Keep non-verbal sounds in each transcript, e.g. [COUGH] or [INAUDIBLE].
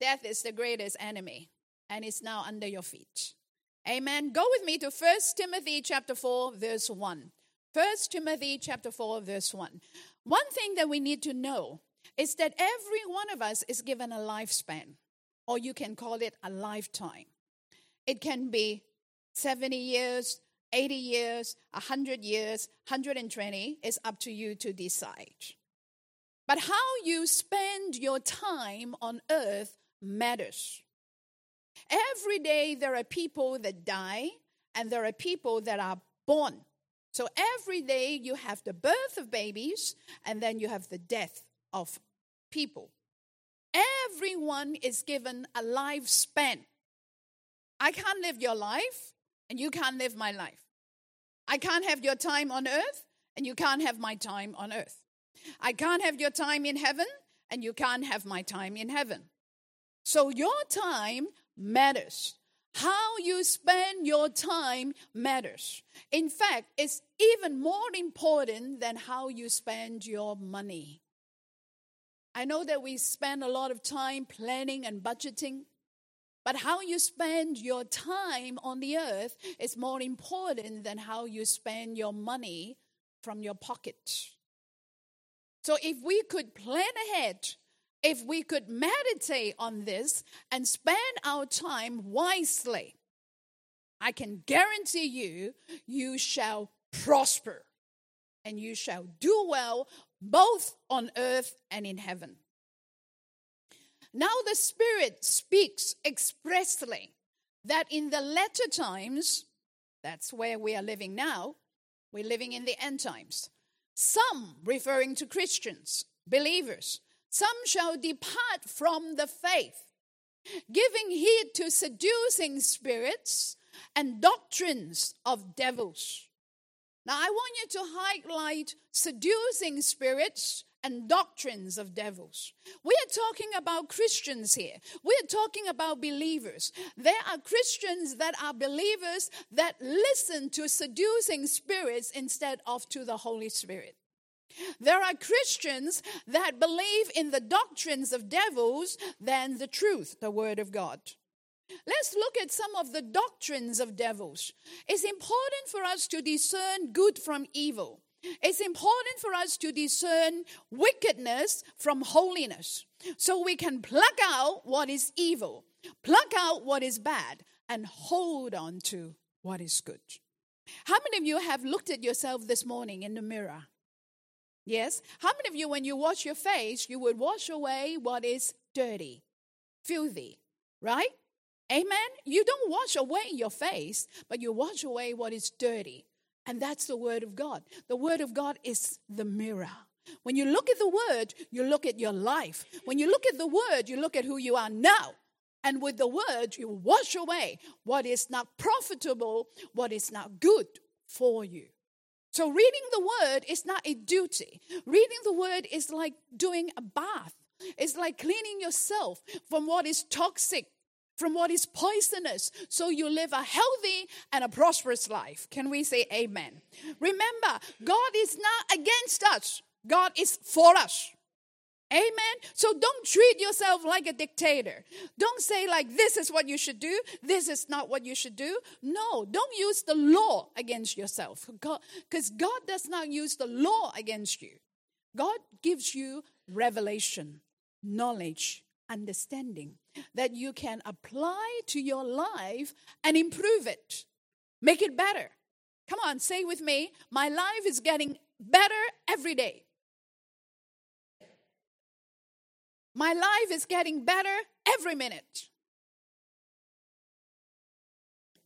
Death is the greatest enemy, and it's now under your feet. Amen. Go with me to 1 Timothy chapter 4, verse 1. 1 Timothy chapter 4, verse 1. One thing that we need to know is that every one of us is given a lifespan, or you can call it a lifetime. It can be 70 years, 80 years, 100 years, 120. It's up to you to decide. But how you spend your time on earth matters. Every day there are people that die and there are people that are born. So every day you have the birth of babies and then you have the death of people. Everyone is given a lifespan. I can't live your life and you can't live my life. I can't have your time on earth and you can't have my time on earth. I can't have your time in heaven and you can't have my time in heaven. So your time matters. How you spend your time matters. In fact, it's even more important than how you spend your money. I know that we spend a lot of time planning and budgeting, but how you spend your time on the earth is more important than how you spend your money from your pocket. So if we could plan ahead, if we could meditate on this and spend our time wisely, I can guarantee you, you shall prosper and you shall do well both on earth and in heaven. Now the Spirit speaks expressly that in the latter times, that's where we are living now, we're living in the end times. Some, referring to Christians, believers, some shall depart from the faith, giving heed to seducing spirits and doctrines of devils. Now, I want you to highlight seducing spirits and doctrines of devils. We are talking about Christians here. We are talking about believers. There are Christians that are believers that listen to seducing spirits instead of to the Holy Spirit. There are Christians that believe in the doctrines of devils than the truth, the Word of God. Let's look at some of the doctrines of devils. It's important for us to discern good from evil. It's important for us to discern wickedness from holiness so we can pluck out what is evil, pluck out what is bad, and hold on to what is good. How many of you have looked at yourself this morning in the mirror? Yes? How many of you, when you wash your face, you would wash away what is dirty, filthy, right? Amen? You don't wash away your face, but you wash away what is dirty. And that's the Word of God. The Word of God is the mirror. When you look at the Word, you look at your life. When you look at the Word, you look at who you are now. And with the Word, you wash away what is not profitable, what is not good for you. So, reading the Word is not a duty. Reading the Word is like doing a bath, it's like cleaning yourself from what is toxic from what is poisonous so you live a healthy and a prosperous life. Can we say amen? Remember, God is not against us, God is for us. Amen. So don't treat yourself like a dictator. Don't say, like, this is what you should do, this is not what you should do. No, don't use the law against yourself because God, God does not use the law against you. God gives you revelation, knowledge, understanding that you can apply to your life and improve it, make it better. Come on, say with me, my life is getting better every day. My life is getting better every minute.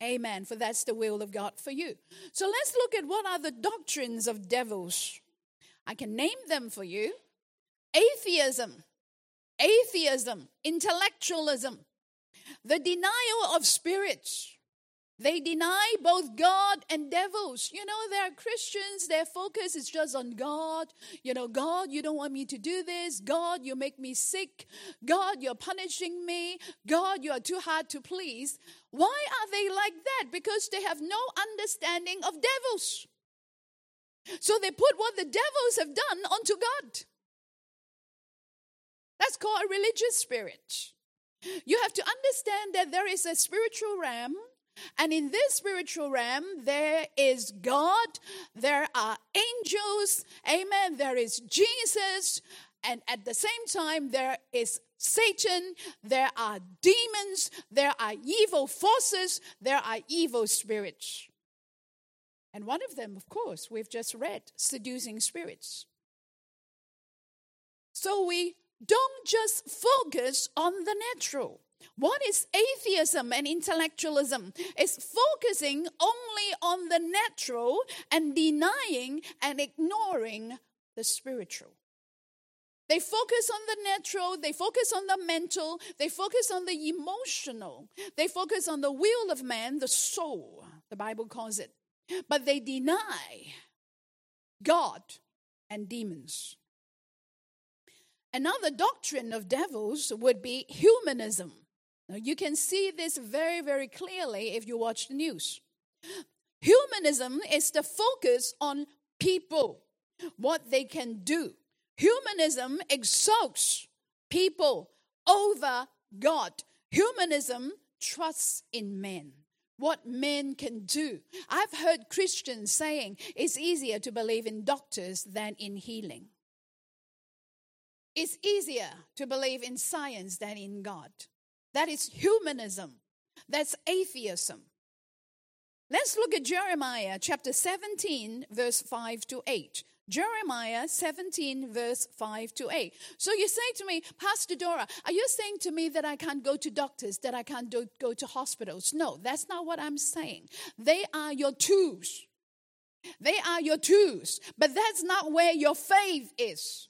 Amen. For that's the will of God for you. So let's look at what are the doctrines of devils. I can name them for you atheism, atheism, intellectualism, the denial of spirits. They deny both God and devils. You know, they're Christians, their focus is just on God. You know, God, you don't want me to do this. God, you make me sick. God, you're punishing me. God, you are too hard to please. Why are they like that? Because they have no understanding of devils. So they put what the devils have done onto God. That's called a religious spirit. You have to understand that there is a spiritual realm. And in this spiritual realm, there is God, there are angels, amen, there is Jesus, and at the same time, there is Satan, there are demons, there are evil forces, there are evil spirits. And one of them, of course, we've just read seducing spirits. So we don't just focus on the natural. What is atheism and intellectualism? It's focusing only on the natural and denying and ignoring the spiritual. They focus on the natural, they focus on the mental, they focus on the emotional, they focus on the will of man, the soul, the Bible calls it. But they deny God and demons. Another doctrine of devils would be humanism. Now, you can see this very, very clearly if you watch the news. Humanism is the focus on people, what they can do. Humanism exalts people over God. Humanism trusts in men, what men can do. I've heard Christians saying it's easier to believe in doctors than in healing. It's easier to believe in science than in God. That is humanism. That's atheism. Let's look at Jeremiah chapter 17, verse 5 to 8. Jeremiah 17, verse 5 to 8. So you say to me, Pastor Dora, are you saying to me that I can't go to doctors, that I can't do, go to hospitals? No, that's not what I'm saying. They are your tools. They are your tools, but that's not where your faith is.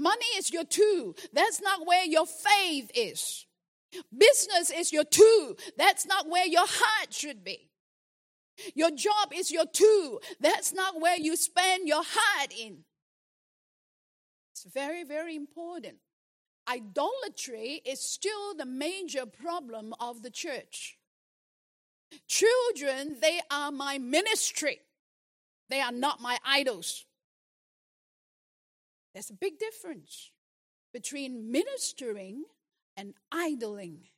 Money is your tool. That's not where your faith is. Business is your tool. That's not where your heart should be. Your job is your tool. That's not where you spend your heart in. It's very, very important. Idolatry is still the major problem of the church. Children, they are my ministry. They are not my idols. There's a big difference between ministering and idling.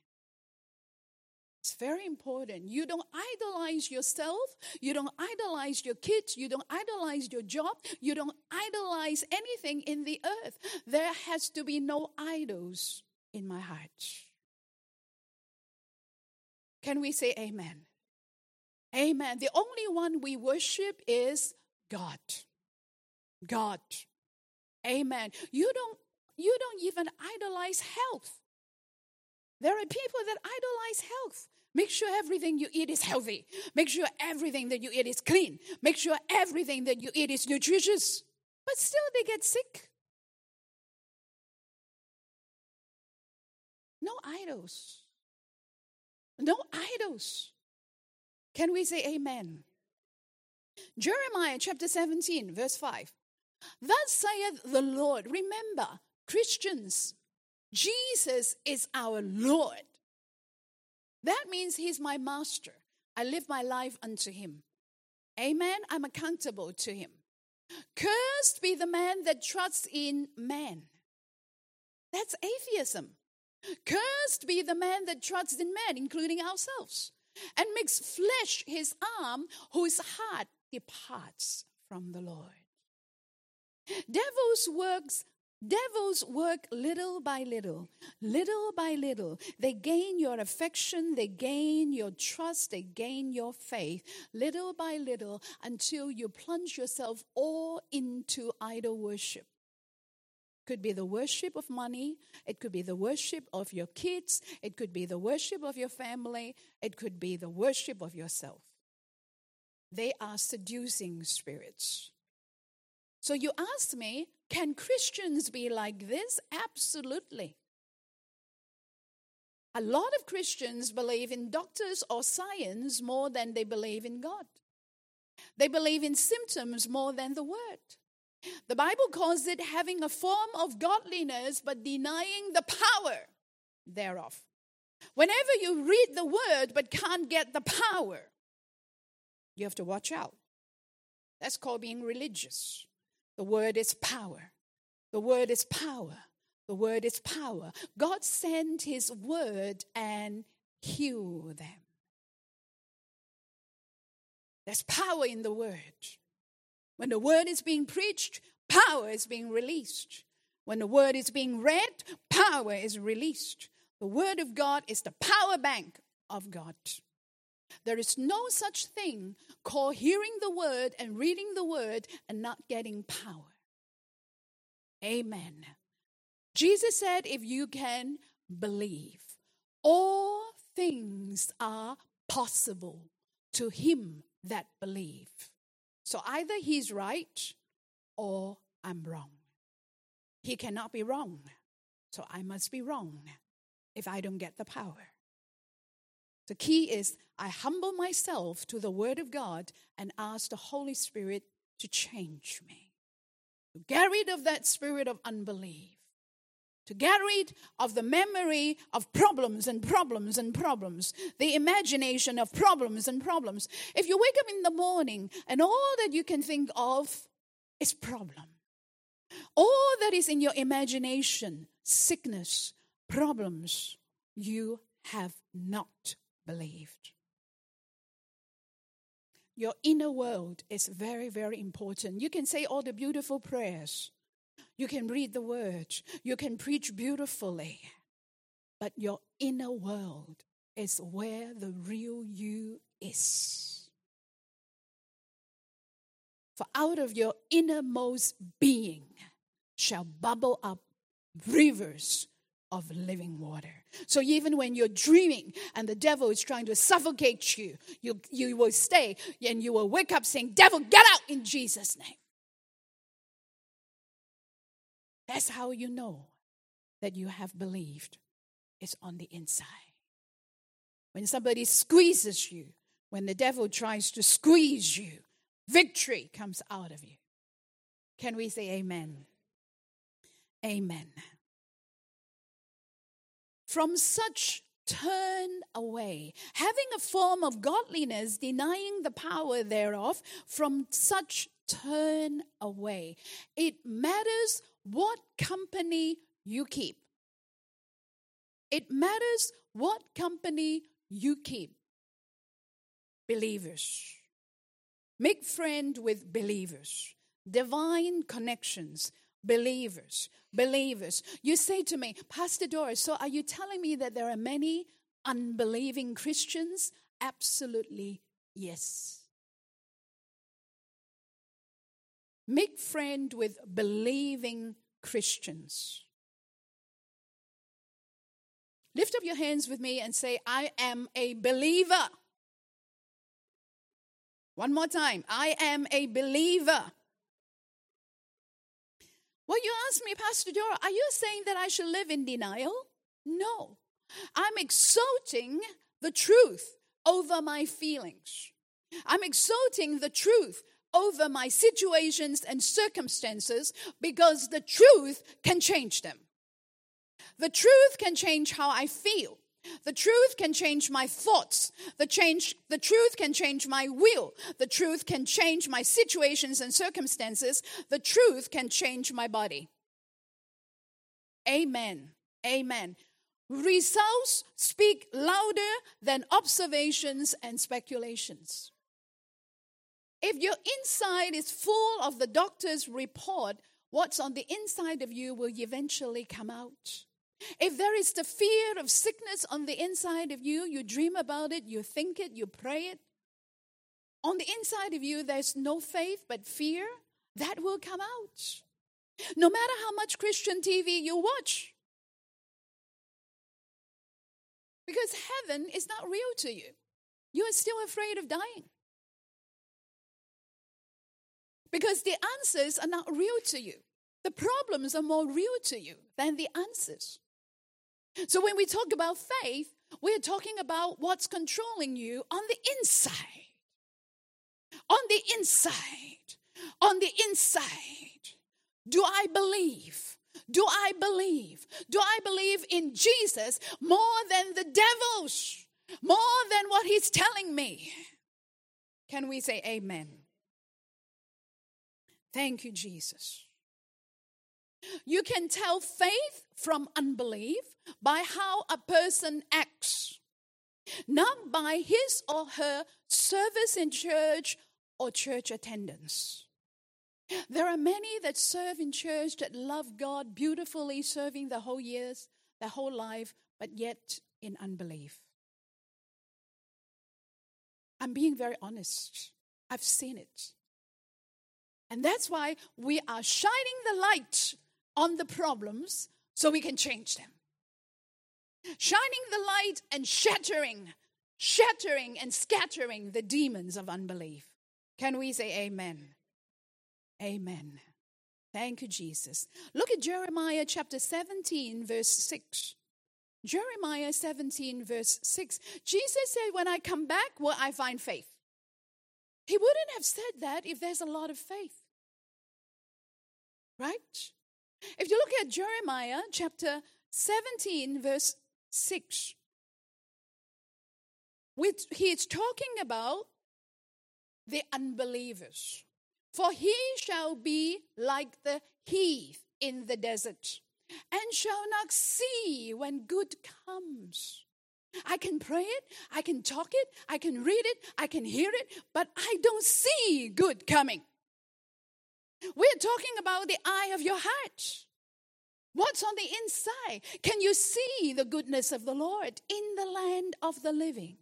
It's very important. You don't idolize yourself. You don't idolize your kids. You don't idolize your job. You don't idolize anything in the earth. There has to be no idols in my heart. Can we say amen? Amen. The only one we worship is God. God. Amen. You don't you don't even idolize health. There are people that idolize health. Make sure everything you eat is healthy. Make sure everything that you eat is clean. Make sure everything that you eat is nutritious. But still, they get sick. No idols. No idols. Can we say amen? Jeremiah chapter 17, verse 5. Thus saith the Lord. Remember, Christians, Jesus is our Lord. That means He's my master. I live my life unto Him. Amen. I'm accountable to Him. Cursed be the man that trusts in man. That's atheism. Cursed be the man that trusts in man, including ourselves, and makes flesh his arm, whose heart departs from the Lord. Devils works Devils work little by little, little by little. They gain your affection, they gain your trust, they gain your faith, little by little, until you plunge yourself all into idol worship. Could be the worship of money, it could be the worship of your kids, it could be the worship of your family, it could be the worship of yourself. They are seducing spirits. So you ask me, can Christians be like this? Absolutely. A lot of Christians believe in doctors or science more than they believe in God. They believe in symptoms more than the word. The Bible calls it having a form of godliness but denying the power thereof. Whenever you read the word but can't get the power, you have to watch out. That's called being religious. The word is power. The word is power. The word is power. God sent his word and healed them. There's power in the word. When the word is being preached, power is being released. When the word is being read, power is released. The word of God is the power bank of God. There is no such thing called hearing the word and reading the word and not getting power. Amen. Jesus said, if you can believe, all things are possible to him that believe. So either he's right or I'm wrong. He cannot be wrong. So I must be wrong if I don't get the power. The key is I humble myself to the Word of God and ask the Holy Spirit to change me. To get rid of that spirit of unbelief. To get rid of the memory of problems and problems and problems, the imagination of problems and problems. If you wake up in the morning and all that you can think of is problem, all that is in your imagination, sickness, problems, you have not believed. Your inner world is very, very important. You can say all the beautiful prayers, you can read the word, you can preach beautifully, but your inner world is where the real you is. For out of your innermost being shall bubble up rivers of living water. So even when you're dreaming and the devil is trying to suffocate you, you, you will stay and you will wake up saying, Devil, get out in Jesus' name. That's how you know that you have believed. It's on the inside. When somebody squeezes you, when the devil tries to squeeze you, victory comes out of you. Can we say amen? Amen. From such turn away, having a form of godliness, denying the power thereof, from such turn away. It matters what company you keep. It matters what company you keep. Believers. Make friend with believers. Divine connections believers, believers. You say to me, Pastor Doris, so are you telling me that there are many unbelieving Christians? Absolutely yes. Make friend with believing Christians. Lift up your hands with me and say, I am a believer. One more time. I am a believer. Well, you ask me, Pastor Dora, are you saying that I should live in denial? No. I'm exalting the truth over my feelings. I'm exalting the truth over my situations and circumstances because the truth can change them. The truth can change how I feel. The truth can change my thoughts. The, change, the truth can change my will. The truth can change my situations and circumstances. The truth can change my body. Amen. Amen. Results speak louder than observations and speculations. If your inside is full of the doctor's report, what's on the inside of you will eventually come out. If there is the fear of sickness on the inside of you, you dream about it, you think it, you pray it. On the inside of you, there's no faith but fear, that will come out. No matter how much Christian TV you watch. Because heaven is not real to you. You are still afraid of dying. Because the answers are not real to you. The problems are more real to you than the answers. So when we talk about faith, we're talking about what's controlling you on the inside. On the inside. On the inside. Do I believe? Do I believe? Do I believe in Jesus more than the devils? More than what he's telling me? Can we say amen? Thank you, Jesus. You can tell faith from unbelief by how a person acts, not by his or her service in church or church attendance. There are many that serve in church that love God beautifully, serving the whole years, their whole life, but yet in unbelief. I'm being very honest. I've seen it. And that's why we are shining the light on the problems so we can change them. Shining the light and shattering, shattering and scattering the demons of unbelief. Can we say amen? Amen. Thank you, Jesus. Look at Jeremiah chapter 17, verse 6. Jeremiah 17, verse 6. Jesus said, When I come back, will I find faith? He wouldn't have said that if there's a lot of faith. Right? If you look at Jeremiah chapter 17, verse 6, which he is talking about the unbelievers. For he shall be like the heath in the desert, and shall not see when good comes. I can pray it, I can talk it, I can read it, I can hear it, but I don't see good coming. We're talking about the eye of your heart. What's on the inside? Can you see the goodness of the Lord in the land of the living?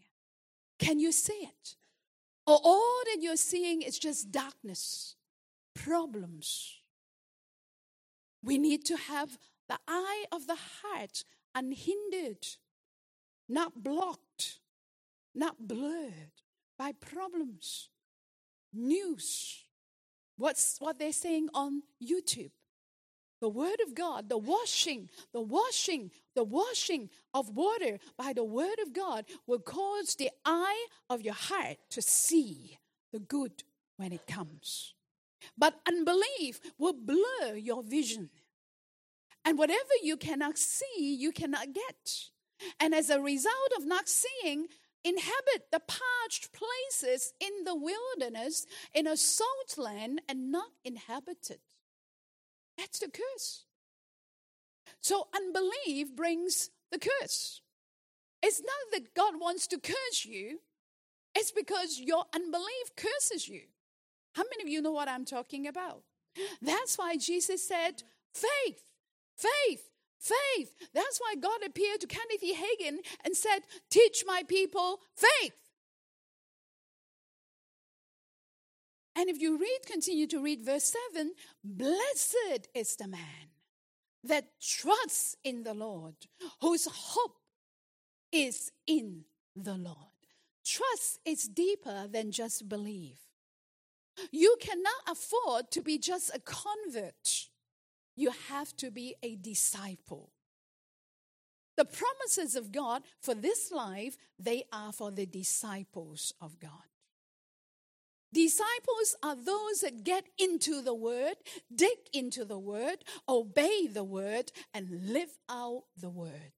Can you see it? Or all that you're seeing is just darkness, problems. We need to have the eye of the heart unhindered, not blocked, not blurred by problems, news, what's what they're saying on YouTube. The word of God, the washing, the washing, the washing of water by the word of God will cause the eye of your heart to see the good when it comes. But unbelief will blur your vision. And whatever you cannot see, you cannot get. And as a result of not seeing, inhabit the parched places in the wilderness in a salt land and not inhabited. That's the curse. So unbelief brings the curse. It's not that God wants to curse you, it's because your unbelief curses you. How many of you know what I'm talking about? That's why Jesus said, faith, faith, faith. That's why God appeared to Kenneth E. Hagin and said, teach my people faith. And if you read, continue to read verse 7 Blessed is the man that trusts in the Lord, whose hope is in the Lord. Trust is deeper than just believe. You cannot afford to be just a convert, you have to be a disciple. The promises of God for this life, they are for the disciples of God. Disciples are those that get into the word, dig into the word, obey the word, and live out the word.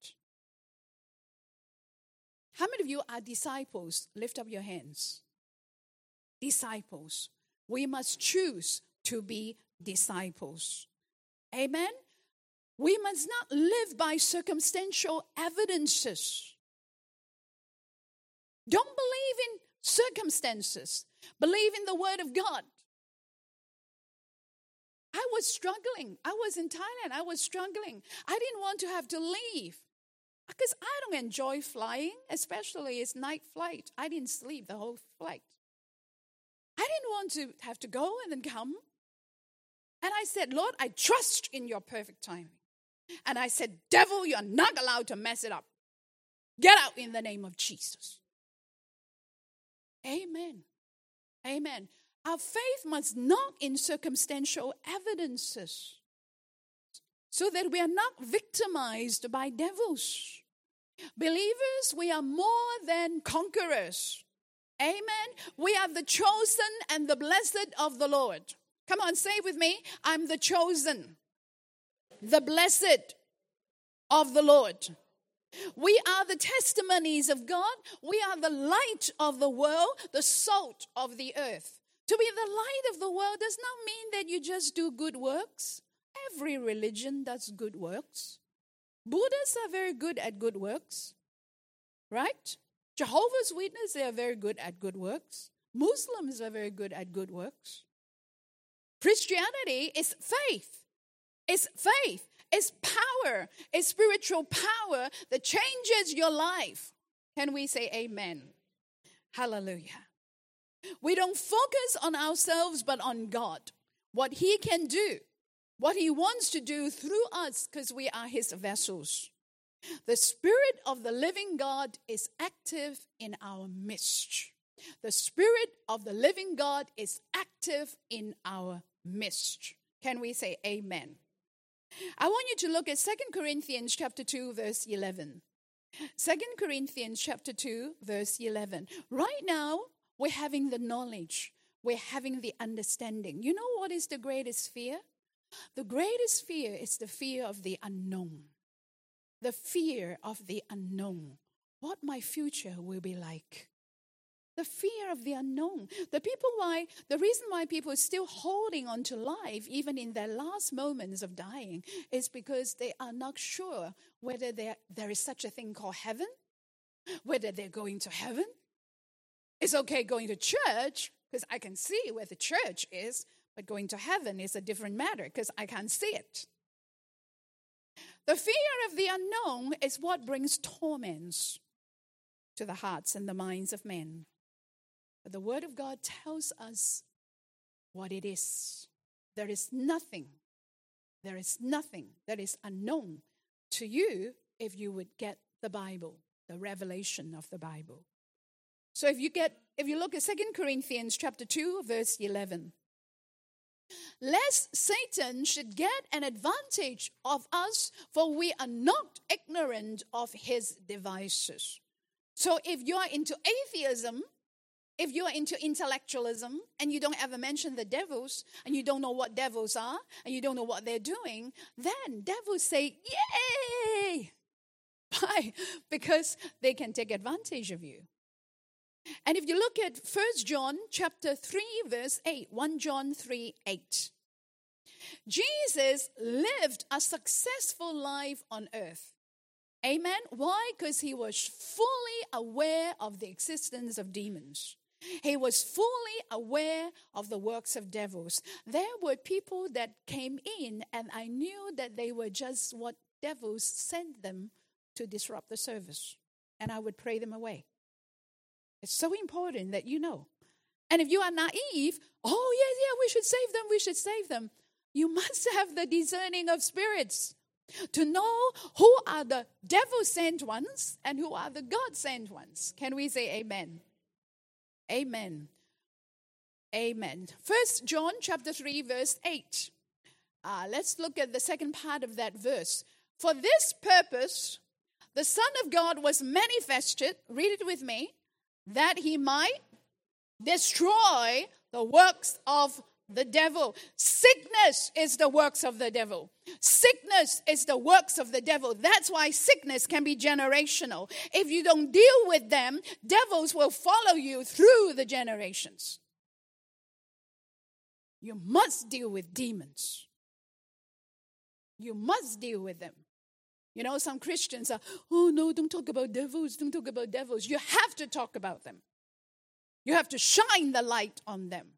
How many of you are disciples? Lift up your hands. Disciples. We must choose to be disciples. Amen? We must not live by circumstantial evidences. Don't believe in circumstances. Believe in the word of God. I was struggling. I was in Thailand. I was struggling. I didn't want to have to leave because I don't enjoy flying, especially it's night flight. I didn't sleep the whole flight. I didn't want to have to go and then come. And I said, Lord, I trust in your perfect timing. And I said, Devil, you're not allowed to mess it up. Get out in the name of Jesus. Amen. Amen. Our faith must knock in circumstantial evidences so that we are not victimized by devils. Believers, we are more than conquerors. Amen. We are the chosen and the blessed of the Lord. Come on, say with me I'm the chosen, the blessed of the Lord. We are the testimonies of God. We are the light of the world, the salt of the earth. To be the light of the world does not mean that you just do good works. every religion does good works. Buddhists are very good at good works, right? Jehovah's Witnesses, they are very good at good works. Muslims are very good at good works. Christianity is faith. It's faith. It's power. It's spiritual power that changes your life. Can we say amen? Hallelujah. We don't focus on ourselves, but on God, what He can do, what He wants to do through us, because we are His vessels. The Spirit of the living God is active in our midst. The Spirit of the living God is active in our midst. Can we say amen? I want you to look at Second Corinthians chapter 2 verse 11. Second Corinthians chapter 2 verse 11. Right now, we're having the knowledge, we're having the understanding. You know what is the greatest fear? The greatest fear is the fear of the unknown. The fear of the unknown. What my future will be like. The fear of the unknown. The people why the reason why people are still holding on to life even in their last moments of dying is because they are not sure whether there, there is such a thing called heaven, whether they're going to heaven. It's okay going to church because I can see where the church is, but going to heaven is a different matter because I can't see it. The fear of the unknown is what brings torments to the hearts and the minds of men. But the Word of God tells us what it is. There is nothing, there is nothing that is unknown to you if you would get the Bible, the revelation of the Bible. So if you get if you look at Second Corinthians chapter 2 verse 11 lest Satan should get an advantage of us for we are not ignorant of his devices. So if you're into atheism, if you're into intellectualism and you don't ever mention the devils and you don't know what devils are and you don't know what they're doing, then devils say, Yay! [LAUGHS] Why? Because they can take advantage of you. And if you look at 1 John chapter 3 verse 8, 1 John 3 8. Jesus lived a successful life on earth. Amen. Why? Because he was fully aware of the existence of demons. He was fully aware of the works of devils. There were people that came in, and I knew that they were just what devils sent them to disrupt the service. And I would pray them away. It's so important that you know. And if you are naive, oh, yeah, yeah, we should save them, we should save them. You [LAUGHS] must have the discerning of spirits to know who are the devil sent ones and who are the God sent ones. Can we say amen? Amen. Amen. First John chapter 3 verse 8. Uh, let's look at the second part of that verse. For this purpose the Son of God was manifested, read it with me, that he might destroy the works of the devil. Sickness is the works of the devil. Sickness is the works of the devil. That's why sickness can be generational. If you don't deal with them, devils will follow you through the generations. You must deal with demons. You must deal with them. You know, some Christians are, oh no, don't talk about devils, don't talk about devils. You have to talk about them. You have to shine the light on them.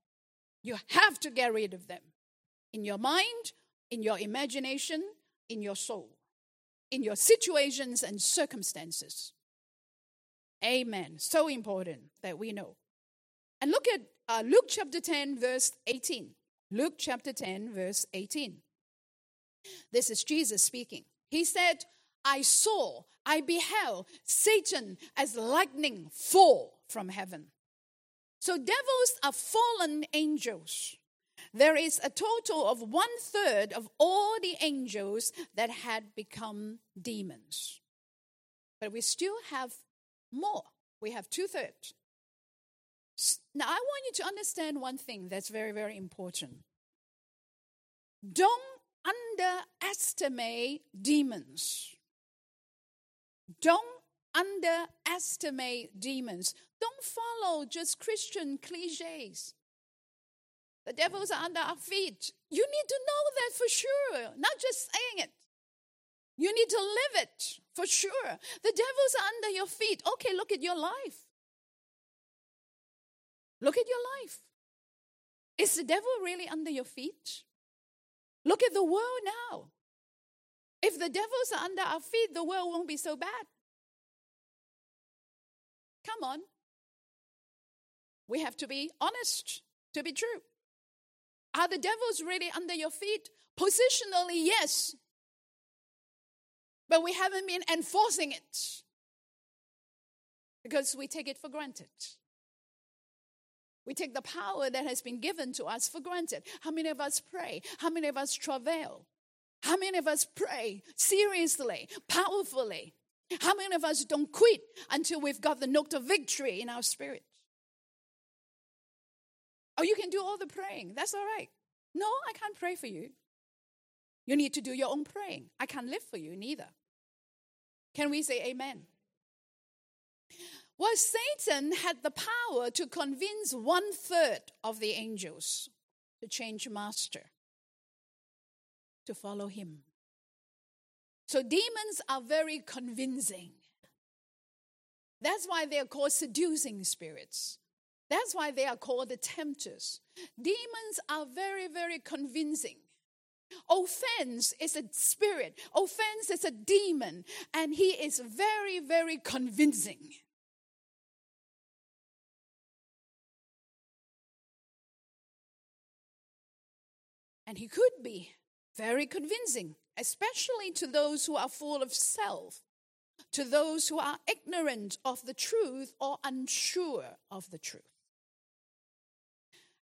You have to get rid of them in your mind, in your imagination, in your soul, in your situations and circumstances. Amen. So important that we know. And look at uh, Luke chapter 10, verse 18. Luke chapter 10, verse 18. This is Jesus speaking. He said, I saw, I beheld Satan as lightning fall from heaven. So devils are fallen angels. There is a total of one third of all the angels that had become demons. But we still have more. We have two thirds. Now, I want you to understand one thing that's very, very important. Don't underestimate demons. Don't underestimate demons. Don't follow just Christian cliches. The devils are under our feet. You need to know that for sure, not just saying it. You need to live it for sure. The devils are under your feet. Okay, look at your life. Look at your life. Is the devil really under your feet? Look at the world now. If the devils are under our feet, the world won't be so bad. Come on. We have to be honest to be true. Are the devils really under your feet? Positionally, yes. But we haven't been enforcing it because we take it for granted. We take the power that has been given to us for granted. How many of us pray? How many of us travail? How many of us pray seriously, powerfully? How many of us don't quit until we've got the note of victory in our spirit? Oh, you can do all the praying. That's all right. No, I can't pray for you. You need to do your own praying. I can't live for you neither. Can we say amen? Well, Satan had the power to convince one third of the angels to change master, to follow him. So demons are very convincing. That's why they are called seducing spirits. That's why they are called the tempters. Demons are very, very convincing. Offense is a spirit, offense is a demon, and he is very, very convincing. And he could be very convincing, especially to those who are full of self, to those who are ignorant of the truth or unsure of the truth.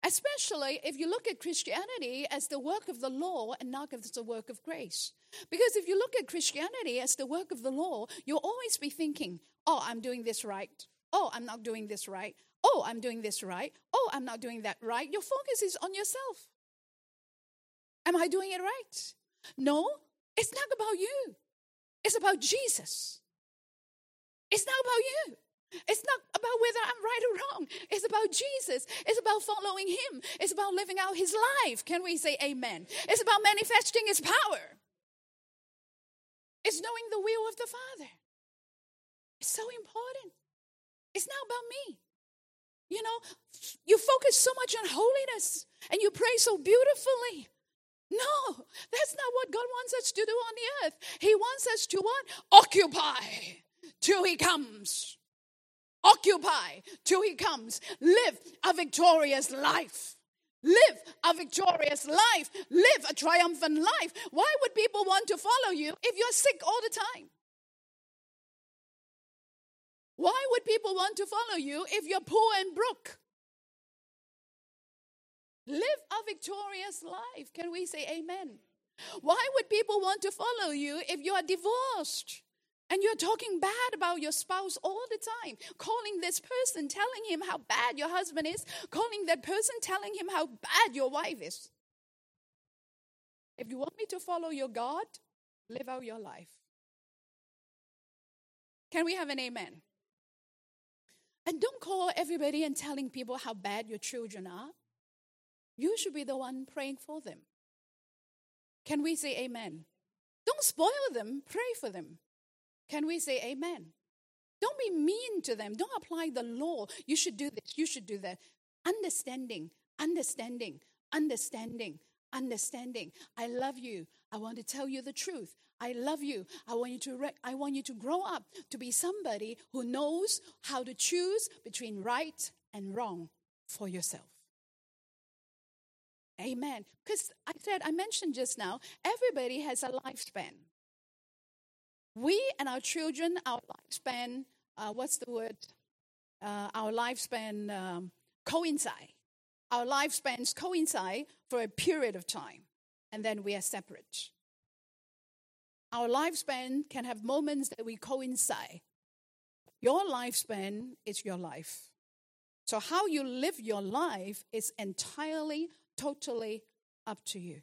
Especially if you look at Christianity as the work of the law and not as the work of grace. Because if you look at Christianity as the work of the law, you'll always be thinking, oh, I'm doing this right. Oh, I'm not doing this right. Oh, I'm doing this right. Oh, I'm not doing that right. Your focus is on yourself. Am I doing it right? No, it's not about you. It's about Jesus. It's not about you. It's not about whether I'm right or wrong. It's about Jesus. It's about following Him. It's about living out His life. Can we say amen? It's about manifesting His power. It's knowing the will of the Father. It's so important. It's not about me. You know, you focus so much on holiness and you pray so beautifully. No, that's not what God wants us to do on the earth. He wants us to what? Occupy till He comes. Occupy till he comes. Live a victorious life. Live a victorious life. Live a triumphant life. Why would people want to follow you if you're sick all the time? Why would people want to follow you if you're poor and broke? Live a victorious life. Can we say amen? Why would people want to follow you if you are divorced? And you're talking bad about your spouse all the time, calling this person, telling him how bad your husband is, calling that person, telling him how bad your wife is. If you want me to follow your God, live out your life. Can we have an amen? And don't call everybody and telling people how bad your children are. You should be the one praying for them. Can we say amen? Don't spoil them, pray for them. Can we say amen? Don't be mean to them. Don't apply the law. You should do this, you should do that. Understanding, understanding, understanding, understanding. I love you. I want to tell you the truth. I love you. I want you to re- I want you to grow up to be somebody who knows how to choose between right and wrong for yourself. Amen. Because I said, I mentioned just now, everybody has a lifespan. We and our children, our lifespan, uh, what's the word? Uh, our lifespan um, coincide. Our lifespans coincide for a period of time, and then we are separate. Our lifespan can have moments that we coincide. Your lifespan is your life. So, how you live your life is entirely, totally up to you.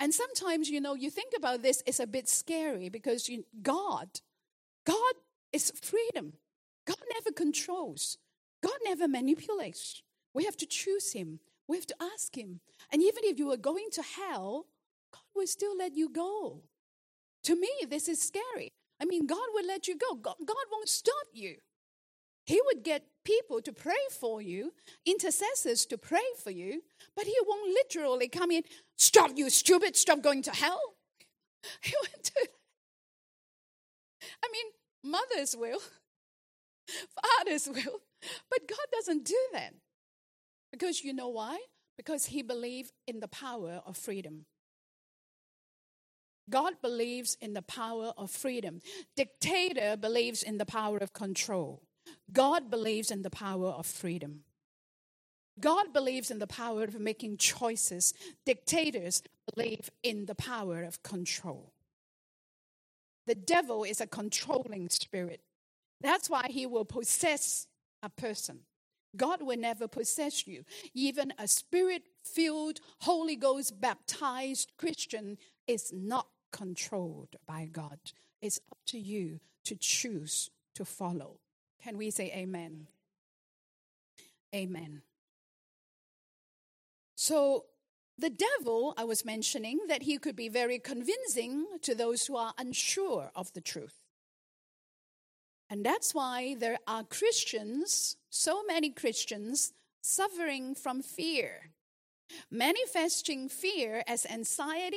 And sometimes, you know, you think about this, it's a bit scary because you, God, God is freedom. God never controls, God never manipulates. We have to choose Him. We have to ask Him. And even if you were going to hell, God will still let you go. To me, this is scary. I mean, God will let you go, God, God won't stop you. He would get people to pray for you, intercessors to pray for you, but He won't literally come in, stop you, stupid, stop going to hell. [LAUGHS] He won't do that. I mean, mothers will, [LAUGHS] fathers will, but God doesn't do that. Because you know why? Because He believes in the power of freedom. God believes in the power of freedom. Dictator believes in the power of control. God believes in the power of freedom. God believes in the power of making choices. Dictators believe in the power of control. The devil is a controlling spirit. That's why he will possess a person. God will never possess you. Even a spirit filled, Holy Ghost baptized Christian is not controlled by God. It's up to you to choose to follow. Can we say amen? Amen. So, the devil, I was mentioning that he could be very convincing to those who are unsure of the truth. And that's why there are Christians, so many Christians, suffering from fear, manifesting fear as anxiety,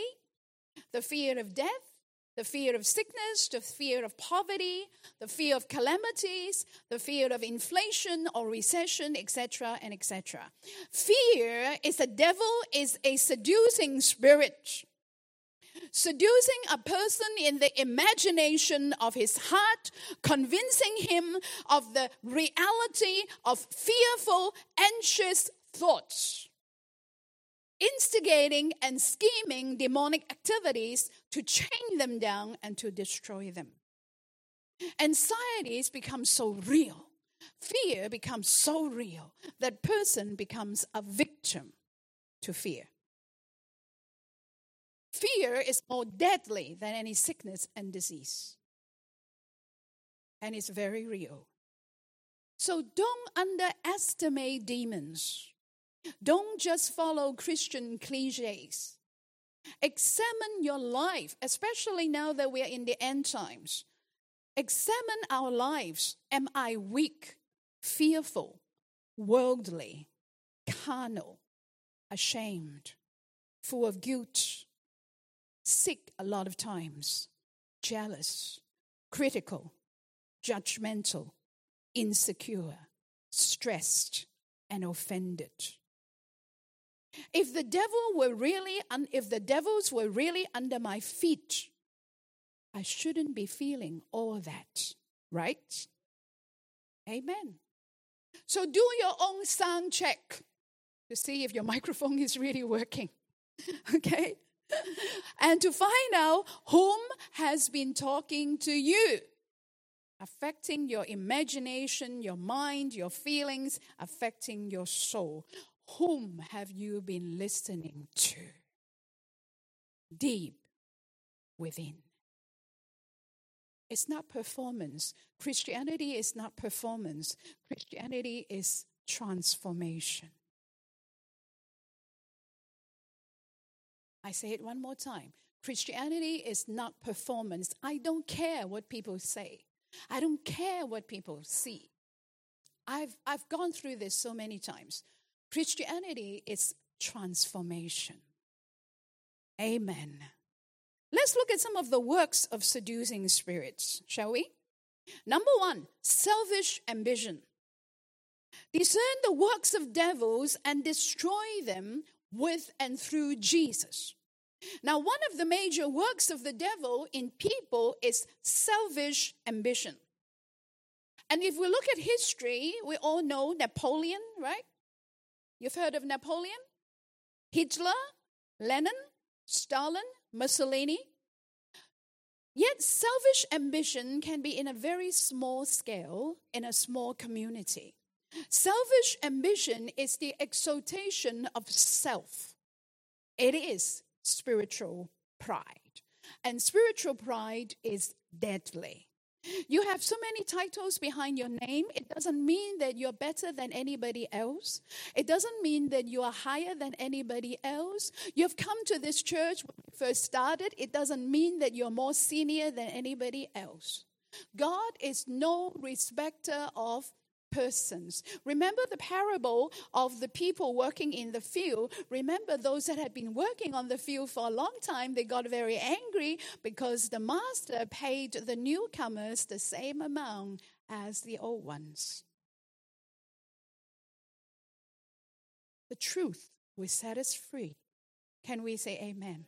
the fear of death, the fear of sickness, the fear of poverty, the fear of calamities, the fear of inflation or recession, etc., and etc. Fear is the devil is a seducing spirit seducing a person in the imagination of his heart, convincing him of the reality of fearful, anxious thoughts instigating and scheming demonic activities to chain them down and to destroy them. Anxieties become so real, fear becomes so real that person becomes a victim to fear. Fear is more deadly than any sickness and disease. And it's very real. So don't underestimate demons. Don't just follow Christian cliches. Examine your life, especially now that we are in the end times. Examine our lives. Am I weak, fearful, worldly, carnal, ashamed, full of guilt, sick a lot of times, jealous, critical, judgmental, insecure, stressed, and offended? If the devil were really, un- if the devils were really under my feet, I shouldn't be feeling all that, right? Amen. So do your own sound check to see if your [LAUGHS] microphone is really working. [LAUGHS] okay? and to find out whom has been talking to you, affecting your imagination, your mind, your feelings, affecting your soul. Whom have you been listening to? Deep within. It's not performance. Christianity is not performance. Christianity is transformation. I say it one more time. Christianity is not performance. I don't care what people say. I don't care what people see. I've, I've gone through this so many times. Christianity is transformation. Amen. Let's look at some of the works of seducing spirits, shall we? Number one, selfish ambition. Discern the works of devils and destroy them with and through Jesus. Now, one of the major works of the devil in people is selfish ambition. And if we look at history, we all know Napoleon, right? You've heard of Napoleon, Hitler, Lenin, Stalin, Mussolini. Yet selfish ambition can be in a very small scale in a small community. Selfish ambition is the exaltation of self. It is spiritual pride. And spiritual pride is deadly. You have so many titles behind your name. It doesn't mean that you're better than anybody else. It doesn't mean that you are higher than anybody else. You've come to this church when you first started. It doesn't mean that you're more senior than anybody else. God is no respecter of persons. Remember the parable of the people working in the field. Remember those that had been working on the field for a long time, they got very angry because the master paid the newcomers the same amount as the old ones. The truth will set us free. Can we say amen?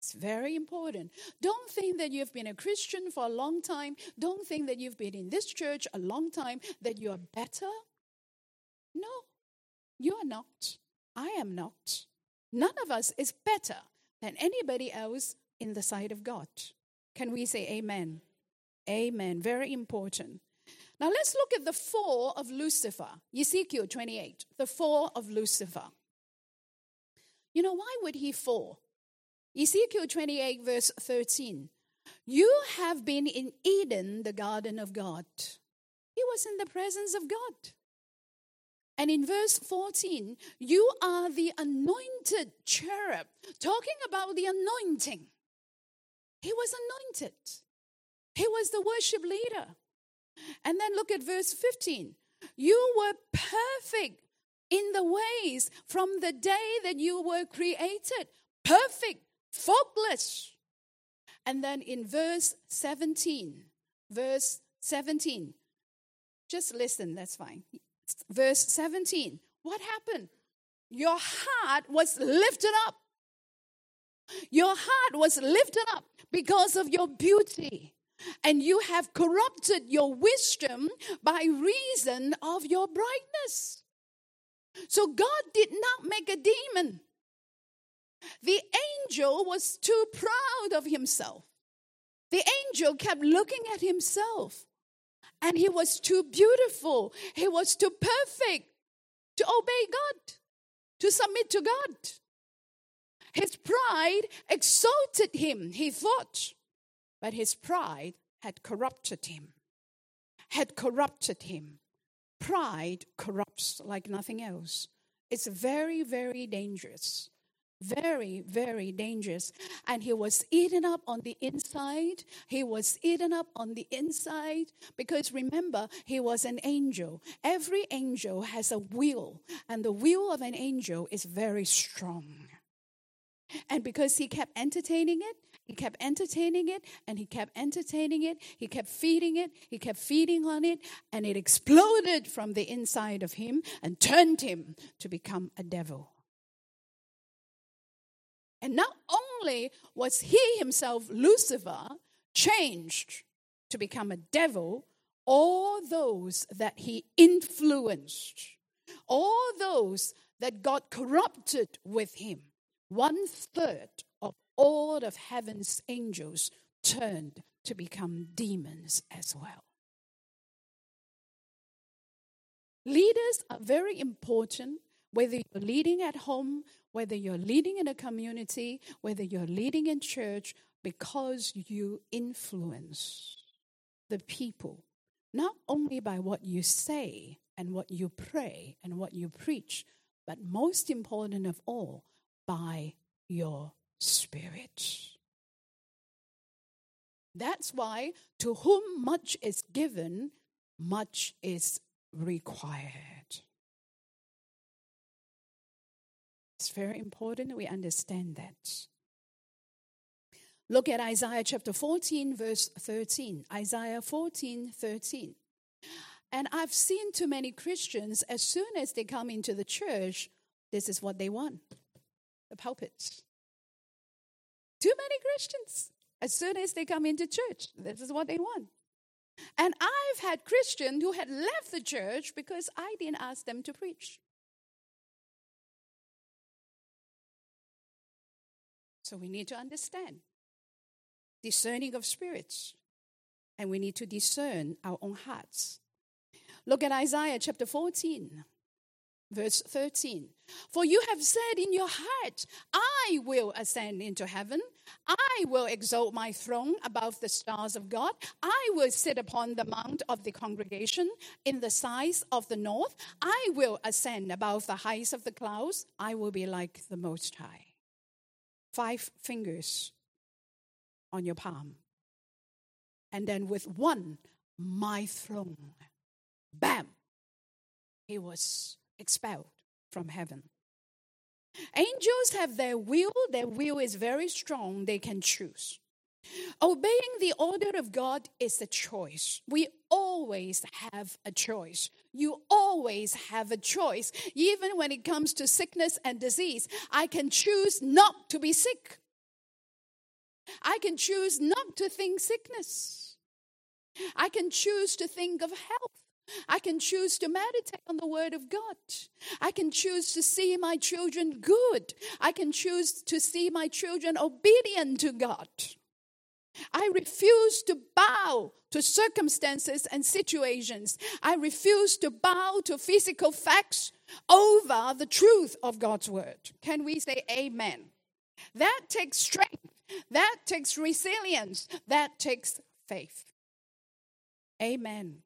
It's very important. Don't think that you've been a Christian for a long time. Don't think that you've been in this church a long time that you are better. No, you are not. I am not. None of us is better than anybody else in the sight of God. Can we say amen? Amen. Very important. Now let's look at the fall of Lucifer. Ezekiel 28, the fall of Lucifer. You know, why would he fall? Ezekiel 28, verse 13. You have been in Eden, the garden of God. He was in the presence of God. And in verse 14, you are the anointed cherub, talking about the anointing. He was anointed, he was the worship leader. And then look at verse 15. You were perfect in the ways from the day that you were created, perfect faultless. And then in verse 17, verse 17, just listen, that's fine. Verse 17, what happened? Your heart was lifted up. Your heart was lifted up because of your beauty. And you have corrupted your wisdom by reason of your brightness. So God did not make a demon the angel was too proud of himself. The angel kept looking at himself. And he was too beautiful. He was too perfect to obey God, to submit to God. His pride exalted him, he thought. But his pride had corrupted him. Had corrupted him. Pride corrupts like nothing else. It's very, very dangerous. Very, very dangerous. And he was eaten up on the inside. He was eaten up on the inside because remember, he was an angel. Every angel has a will, and the will of an angel is very strong. And because he kept entertaining it, he kept entertaining it, and he kept entertaining it, he kept feeding it, he kept feeding on it, and it exploded from the inside of him and turned him to become a devil. And not only was he himself, Lucifer, changed to become a devil, all those that he influenced, all those that got corrupted with him, one third of all of heaven's angels turned to become demons as well. Leaders are very important, whether you're leading at home, whether you're leading in a community, whether you're leading in church, because you influence the people, not only by what you say and what you pray and what you preach, but most important of all, by your spirit. That's why to whom much is given, much is required. It's very important that we understand that. Look at Isaiah chapter 14, verse 13. Isaiah 14, 13. And I've seen too many Christians, as soon as they come into the church, this is what they want the pulpit. Too many Christians, as soon as they come into church, this is what they want. And I've had Christians who had left the church because I didn't ask them to preach. So we need to understand discerning of spirits, and we need to discern our own hearts. Look at Isaiah chapter 14. Verse 13. For you have said in your heart, I will ascend into heaven. I will exalt my throne above the stars of God. I will sit upon the mount of the congregation in the sides of the north. I will ascend above the heights of the clouds. I will be like the Most High. Five fingers on your palm. And then with one, my throne. Bam! He was expelled from heaven. Angels have their will, their will is very strong, they can choose. Obeying the order of God is a choice. We always have a choice. You always have a choice. Even when it comes to sickness and disease, I can choose not to be sick. I can choose not to think sickness. I can choose to think of health. I can choose to meditate on the Word of God. I can choose to see my children good. I can choose to see my children obedient to God. I refuse to bow to circumstances and situations. I refuse to bow to physical facts over the truth of God's Word. Can we say amen? That takes strength. That takes resilience. That takes faith. Amen.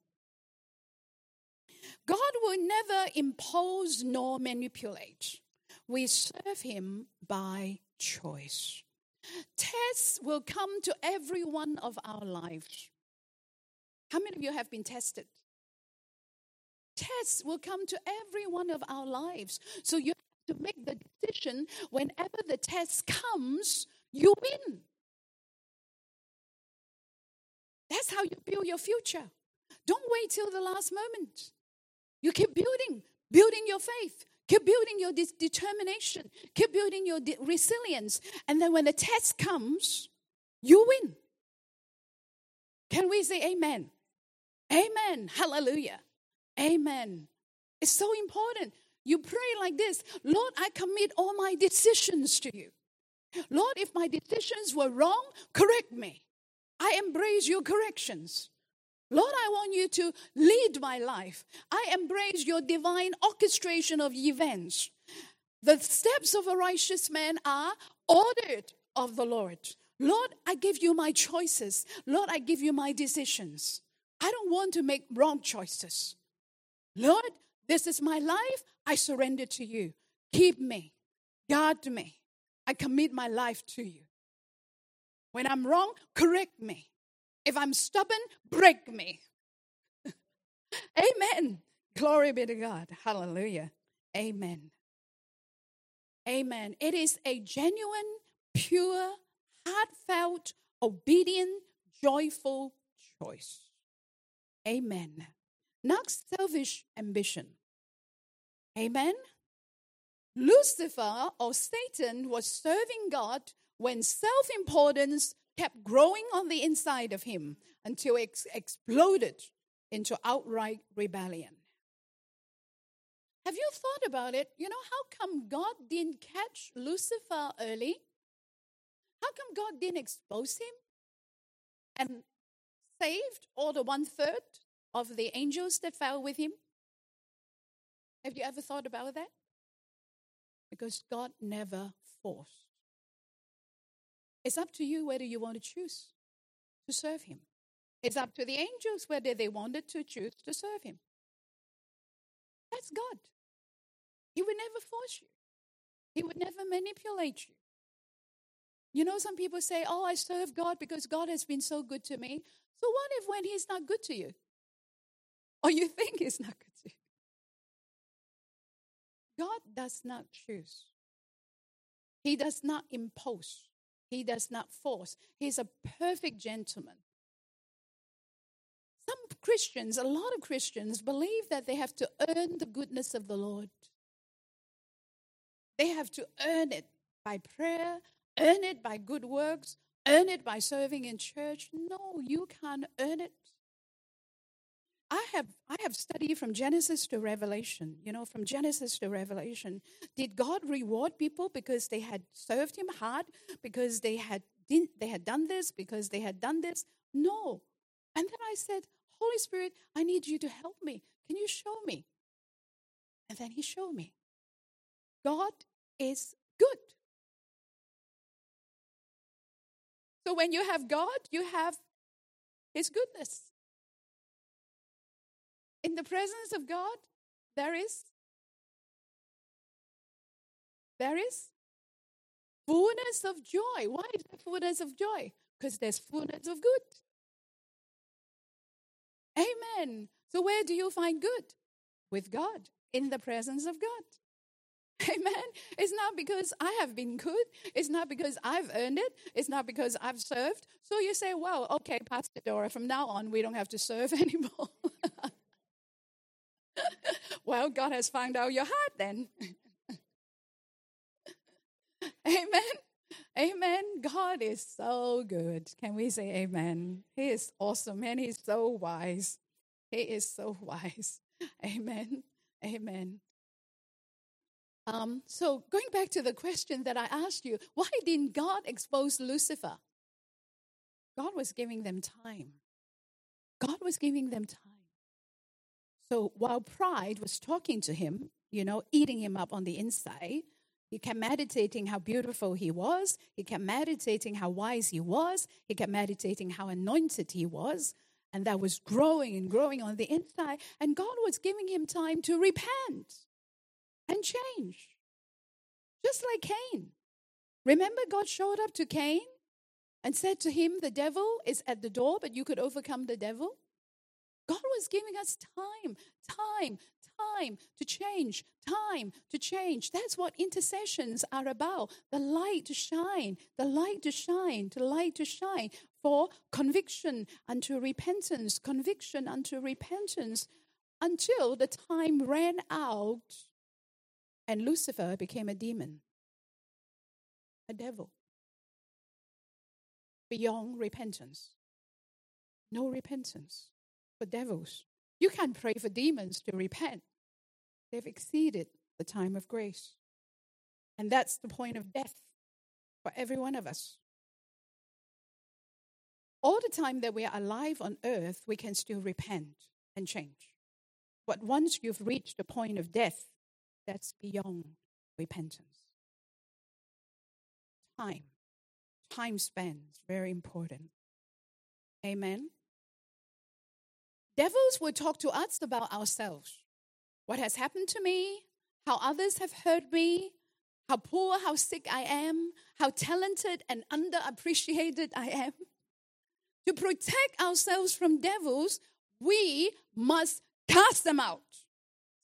God will never impose nor manipulate. We serve Him by choice. Tests will come to every one of our lives. How many of you have been tested? Tests will come to every one of our lives. So you have to make the decision whenever the test comes, you win. That's how you build your future. Don't wait till the last moment. You keep building, building your faith, keep building your de- determination, keep building your de- resilience. And then when the test comes, you win. Can we say amen? Amen. Hallelujah. Amen. It's so important. You pray like this Lord, I commit all my decisions to you. Lord, if my decisions were wrong, correct me. I embrace your corrections. Lord, I want you to lead my life. I embrace your divine orchestration of events. The steps of a righteous man are ordered of the Lord. Lord, I give you my choices. Lord, I give you my decisions. I don't want to make wrong choices. Lord, this is my life. I surrender to you. Keep me, guard me. I commit my life to you. When I'm wrong, correct me. If I'm stubborn, break me. Amen. Glory be to God. Hallelujah. Amen. Amen. It is a genuine, pure, heartfelt, obedient, joyful choice. Amen. Not selfish ambition. Amen. Lucifer or Satan was serving God when self importance kept growing on the inside of him until it exploded into outright rebellion. Have you thought about it? You know, how come God didn't catch Lucifer early? How come God didn't expose him and saved all the one third of the angels that fell with him? Have you ever thought about that? Because God never forced. It's up to you whether you want to choose to serve Him. It's up to the angels whether they wanted to choose to serve Him. That's God. He would never force you, He would never manipulate you. You know, some people say, Oh, I serve God because God has been so good to me. So, what if when He's not good to you? Or you [LAUGHS] think He's not good to you? God does not choose, He does not impose. He does not force. He's a perfect gentleman. Some Christians, a lot of Christians, believe that they have to earn the goodness of the Lord. They have to earn it by prayer, earn it by good works, earn it by serving in church. No, you can't earn it. I have I have studied from Genesis to Revelation. You know, from Genesis to Revelation. Did God reward people because they had served Him hard, because they had they had done this, because they had done this? No. And then I said, Holy Spirit, I need you to help me. Can you show me? And then he showed me God is good. So when you have God, you have his goodness. In the presence of God, there is there is fullness of joy. Why is there fullness of joy? Because there's fullness of good. Amen. So where do you find good? With God, in the presence of God. [LAUGHS] Amen. It's not because I have been good. It's not because I've earned it. It's not because I've served. So you say, well, okay, Pastor Dora, from now on, we don't have to serve [LAUGHS] anymore. Well, God has found out your heart then. [LAUGHS] amen. Amen. God is so good. Can we say amen? He is awesome and he's so wise. He is so [LAUGHS] wise. Amen. Amen. Um, so, going back to the question that I asked you, why didn't God expose Lucifer? God was giving them time. God was giving them time. So, while pride was talking to him, you know, eating him up on the inside, he kept meditating how beautiful he was. He kept meditating how wise he was. He kept meditating how anointed he was. And that was growing and growing on the inside. And God was giving him time to repent and change. Just like Cain. Remember, God showed up to Cain and said to him, The devil is at the door, but you could overcome the devil. God was giving us time, time, time to change, time to change. That's what intercessions are about. The light to shine, the light to shine, the light to shine for conviction unto repentance, conviction unto repentance until the time ran out and Lucifer became a demon, a devil, beyond repentance. No repentance for devils. You can't pray for demons to repent. They've exceeded the time of grace. And that's the point of death for every one of us. All the time that we are alive on earth, we can still repent and change. But once you've reached the point of death, that's beyond repentance. Time. Time spent very important. Amen. Devils will talk to us about ourselves. What has happened to me, how others have hurt me, how poor, how sick I am, how talented and underappreciated I am. To protect ourselves from devils, we must cast them out.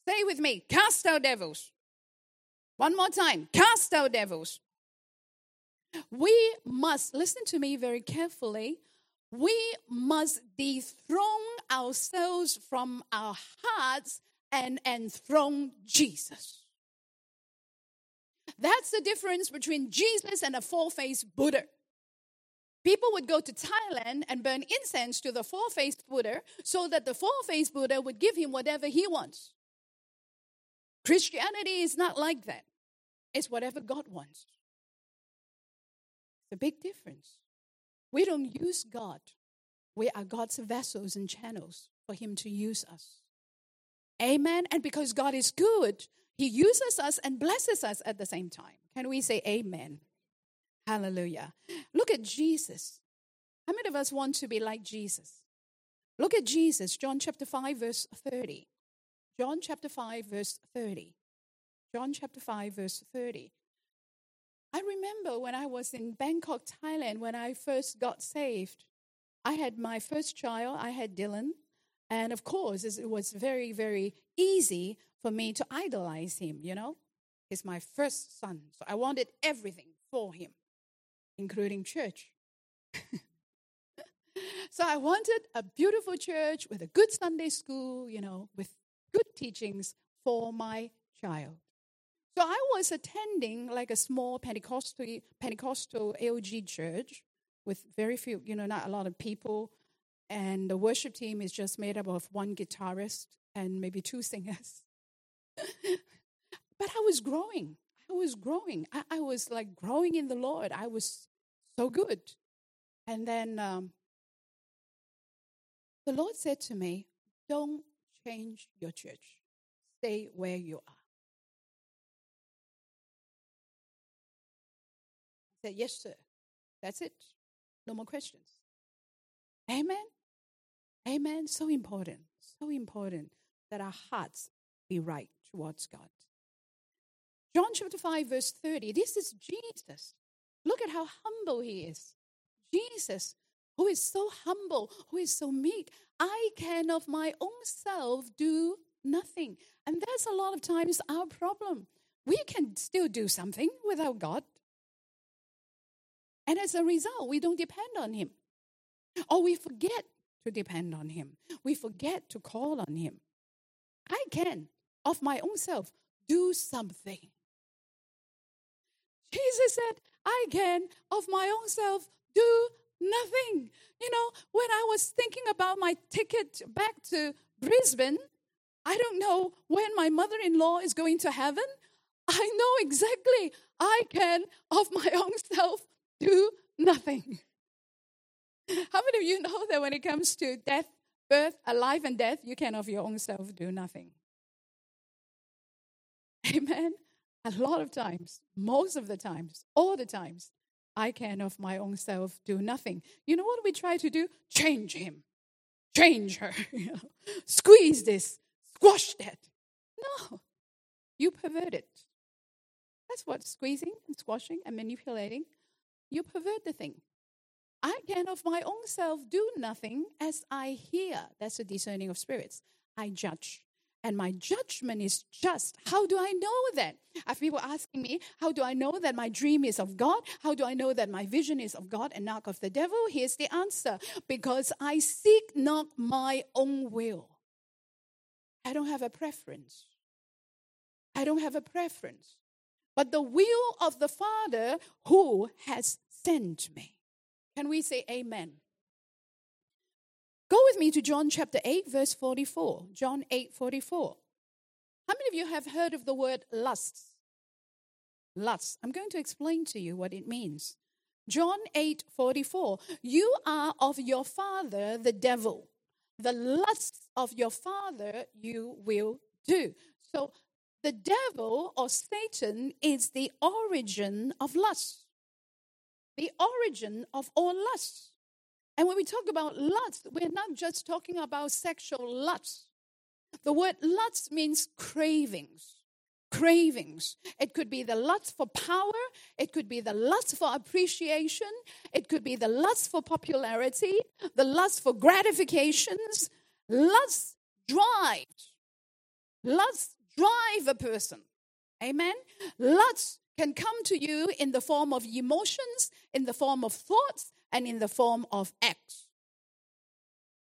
Say with me cast out devils. One more time cast out devils. We must, listen to me very carefully, we must dethrone ourselves from our hearts and enthrone Jesus. That's the difference between Jesus and a four faced Buddha. People would go to Thailand and burn incense to the four faced Buddha so that the four faced Buddha would give him whatever he wants. Christianity is not like that, it's whatever God wants. It's a big difference. We don't use God. We are God's vessels and channels for Him to use us. Amen. And because God is good, He uses us and blesses us at the same time. Can we say amen? Hallelujah. Look at Jesus. How many of us want to be like Jesus? Look at Jesus, John chapter 5, verse 30. John chapter 5, verse 30. John chapter 5, verse 30. I remember when I was in Bangkok, Thailand, when I first got saved. I had my first child, I had Dylan. And of course, it was very, very easy for me to idolize him, you know? He's my first son. So I wanted everything for him, including church. [LAUGHS] so I wanted a beautiful church with a good Sunday school, you know, with good teachings for my child. So I was attending like a small Pentecostal Pentecostal AOG church with very few, you know, not a lot of people, and the worship team is just made up of one guitarist and maybe two [LAUGHS] singers. but I was growing. I was growing. I, I, was like growing in the Lord. I was so good. And then um, the Lord said to me, Don't change your church. stay where you are. Said, Yes, sir. That's it. No more questions. Amen. Amen. So important. So important that our hearts be right towards God. John chapter 5, verse 30. This is Jesus. Look at how humble he is. Jesus, who is so humble, who is so meek. I can of my own self do nothing. And that's a lot of times our problem. We can still do something without God. And as a result, we don't depend on Him. Or we forget to depend on Him. We forget to call on Him. I can, of my own self, do something. Jesus said, I can, of my own self, do nothing. You know, when I was thinking about my ticket back to Brisbane, I don't know when my mother in law is going to heaven. I know exactly I can, of my own [LAUGHS] self, do nothing. [LAUGHS] How many of you know that when it comes to death, birth, alive, and death, you can of your own self do nothing? [LAUGHS] Amen. A lot of times, most of the times, all the times, I can of my own self do nothing. You know what we try to do? Change him, change her, [LAUGHS] squeeze this, squash that. No, you pervert it. That's what squeezing and squashing and manipulating, you pervert the thing. I can of my own self do nothing as I hear. That's the discerning of spirits. I judge and my judgment is just. How do I know that? Have people asking me, How do I know that my dream is of God? How do I know that my vision is of God and not of the devil? Here's the answer because I seek not my own will. I don't have a preference. I don't have a preference, but the will of the Father who has sent me. Can we say amen? Go with me to John chapter 8, verse 44. John 8, 44. How many of you have heard of the word lust? Lust. I'm going to explain to you what it means. John 8, 44. You are of your father, the devil. The lusts of your father you will do. So the devil or Satan is the origin of lust, the origin of all lusts. And when we talk about lust, we're not just talking about sexual lust. The word lust means cravings. Cravings. It could be the lust for power. It could be the lust for appreciation. It could be the lust for popularity, the lust for gratifications. Lust drives. Lust drive a person. Amen. Lust can come to you in the form of emotions, in the form of thoughts, and in the form of acts.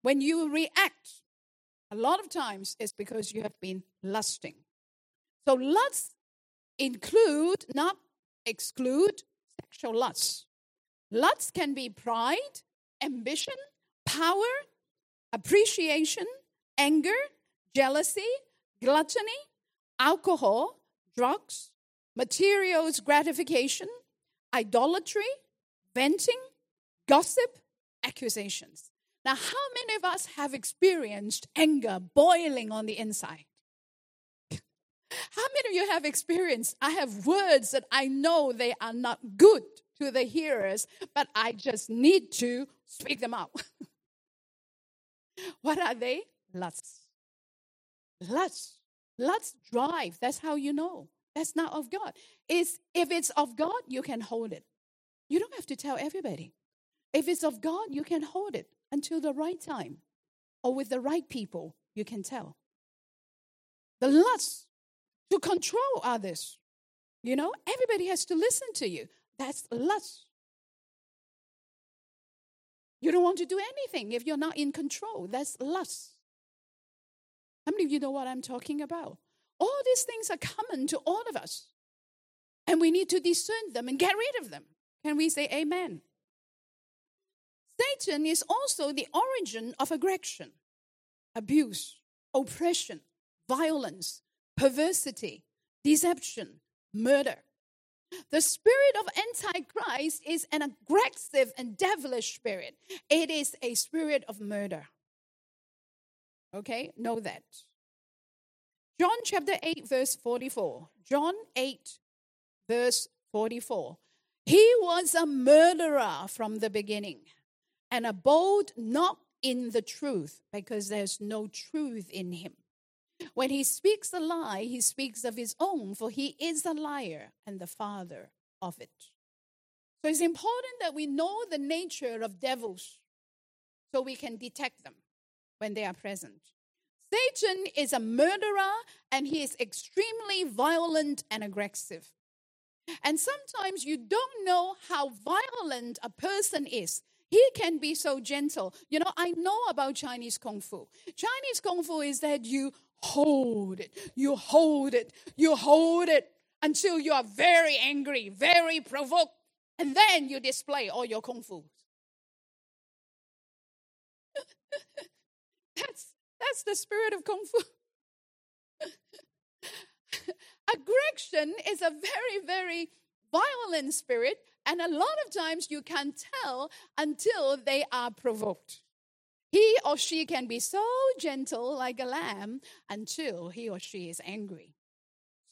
When you react, a lot of times it's because you have been lusting. So lust include, not exclude, sexual lust. Lust can be pride, ambition, power, appreciation, anger, jealousy, gluttony, alcohol, drugs, materials gratification, idolatry, venting, gossip, accusations. Now, how many of us have experienced anger boiling on the inside? [LAUGHS] How many of you have experienced? I have words that I know they are not good to the hearers, but I just need to speak them out. [LAUGHS] what are they? Lust. Lust. Lust drive. That's how you know. That's not of God. Is if it's of God, you can hold it. You don't have to tell everybody. If it's of God, you can hold it until the right time or with the right people, you can tell. The lust to control others. You know, everybody has to listen to you. That's lust. You don't want to do anything if you're not in control. That's lust. How many of you know what I'm talking about? All these things are common to all of us. And we need to discern them and get rid of them. Can we say amen? Satan is also the origin of aggression, abuse, oppression, violence, perversity, deception, murder. The spirit of Antichrist is an aggressive and devilish spirit. It is a spirit of murder. Okay, know that. John chapter 8, verse 44. John 8, verse 44. He was a murderer from the beginning and abode not in the truth because there's no truth in him. When he speaks a lie, he speaks of his own, for he is a liar and the father of it. So it's important that we know the nature of devils so we can detect them when they are present. Satan is a murderer and he is extremely violent and aggressive. And sometimes you don't know how violent a person is. He can be so gentle. You know, I know about Chinese Kung Fu. Chinese Kung Fu is that you hold it, you hold it, you hold it until you are very angry, very provoked, and then you display all your Kung Fu. that's, the spirit of Kung Fu. [LAUGHS] Aggression is a very, very violent spirit, and a lot of times you can't tell until they are provoked. He or she can be so gentle like a lamb until he or she is angry.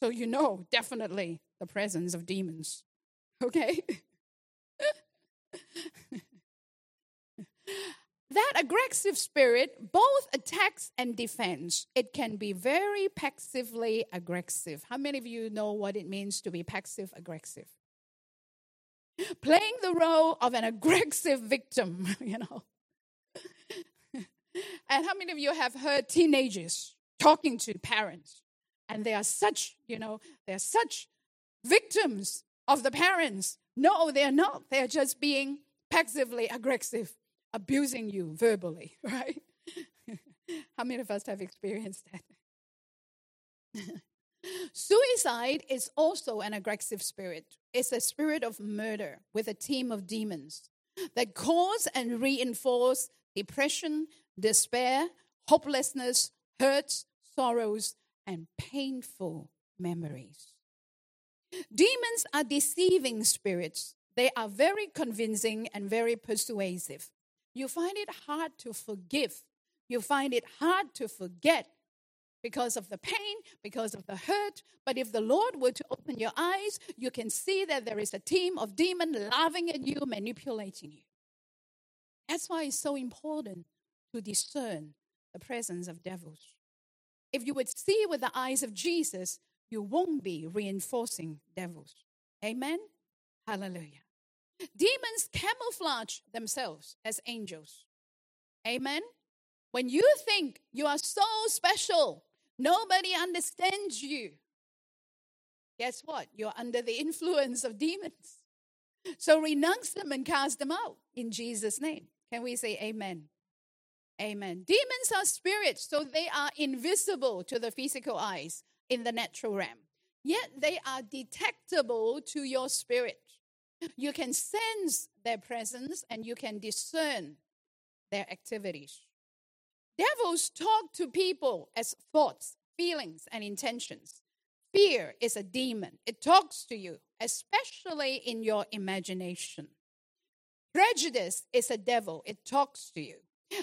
So you know definitely the presence of demons. Okay? [LAUGHS] that aggressive spirit both attacks and defends. It can be very passively aggressive. How many of you know what it means to be passive aggressive? Playing the role of an aggressive victim, [LAUGHS] you know. [LAUGHS] and how many of you have heard teenagers talking to parents and they are such, you know, they're such victims of the parents. No, they're not. They're just being passively aggressive abusing you verbally, [LAUGHS] right? How many of us have experienced that? Suicide is also an aggressive spirit. It's a spirit of murder with a team of demons that cause and reinforce depression, despair, hopelessness, hurts, sorrows, and painful memories. Demons are deceiving spirits. They are very convincing and very persuasive. You find it hard to forgive. You find it hard to forget because of the pain, because of the hurt. But if the Lord were to open your eyes, you can see that there is a team of demons laughing at you, manipulating you. That's why it's so important to discern the presence of devils. If you would see with the eyes of Jesus, you won't be reinforcing devils. Amen? Hallelujah. Demons camouflage themselves as angels. Amen. When you think you are so special, nobody understands you. Guess what? You're under the influence of demons. So renounce them and cast them out in Jesus' name. Can we say amen? Amen. Demons are spirits, so they are invisible to the physical eyes in the natural realm. Yet they are detectable to your spirit. You can sense their presence and you can discern their activities. Devils talk to people as thoughts, feelings, and intentions. Fear is a demon, it talks to you, especially in your imagination. Prejudice is a devil, it talks to you.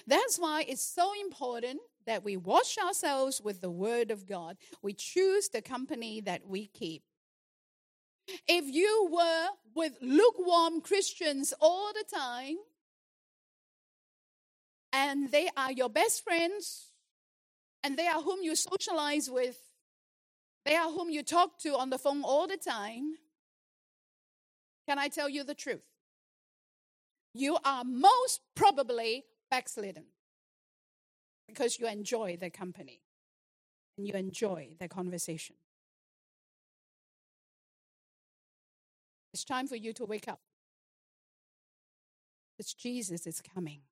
That's why it's so important that we wash ourselves with the Word of God. We choose the company that we keep. If you were with lukewarm Christians all the time, and they are your best friends, and they are whom you socialize with, they are whom you talk to on the phone all the time, can I tell you the truth? You are most probably backslidden because you enjoy their company and you enjoy their conversation. It's time for you to wake up. Because Jesus is coming.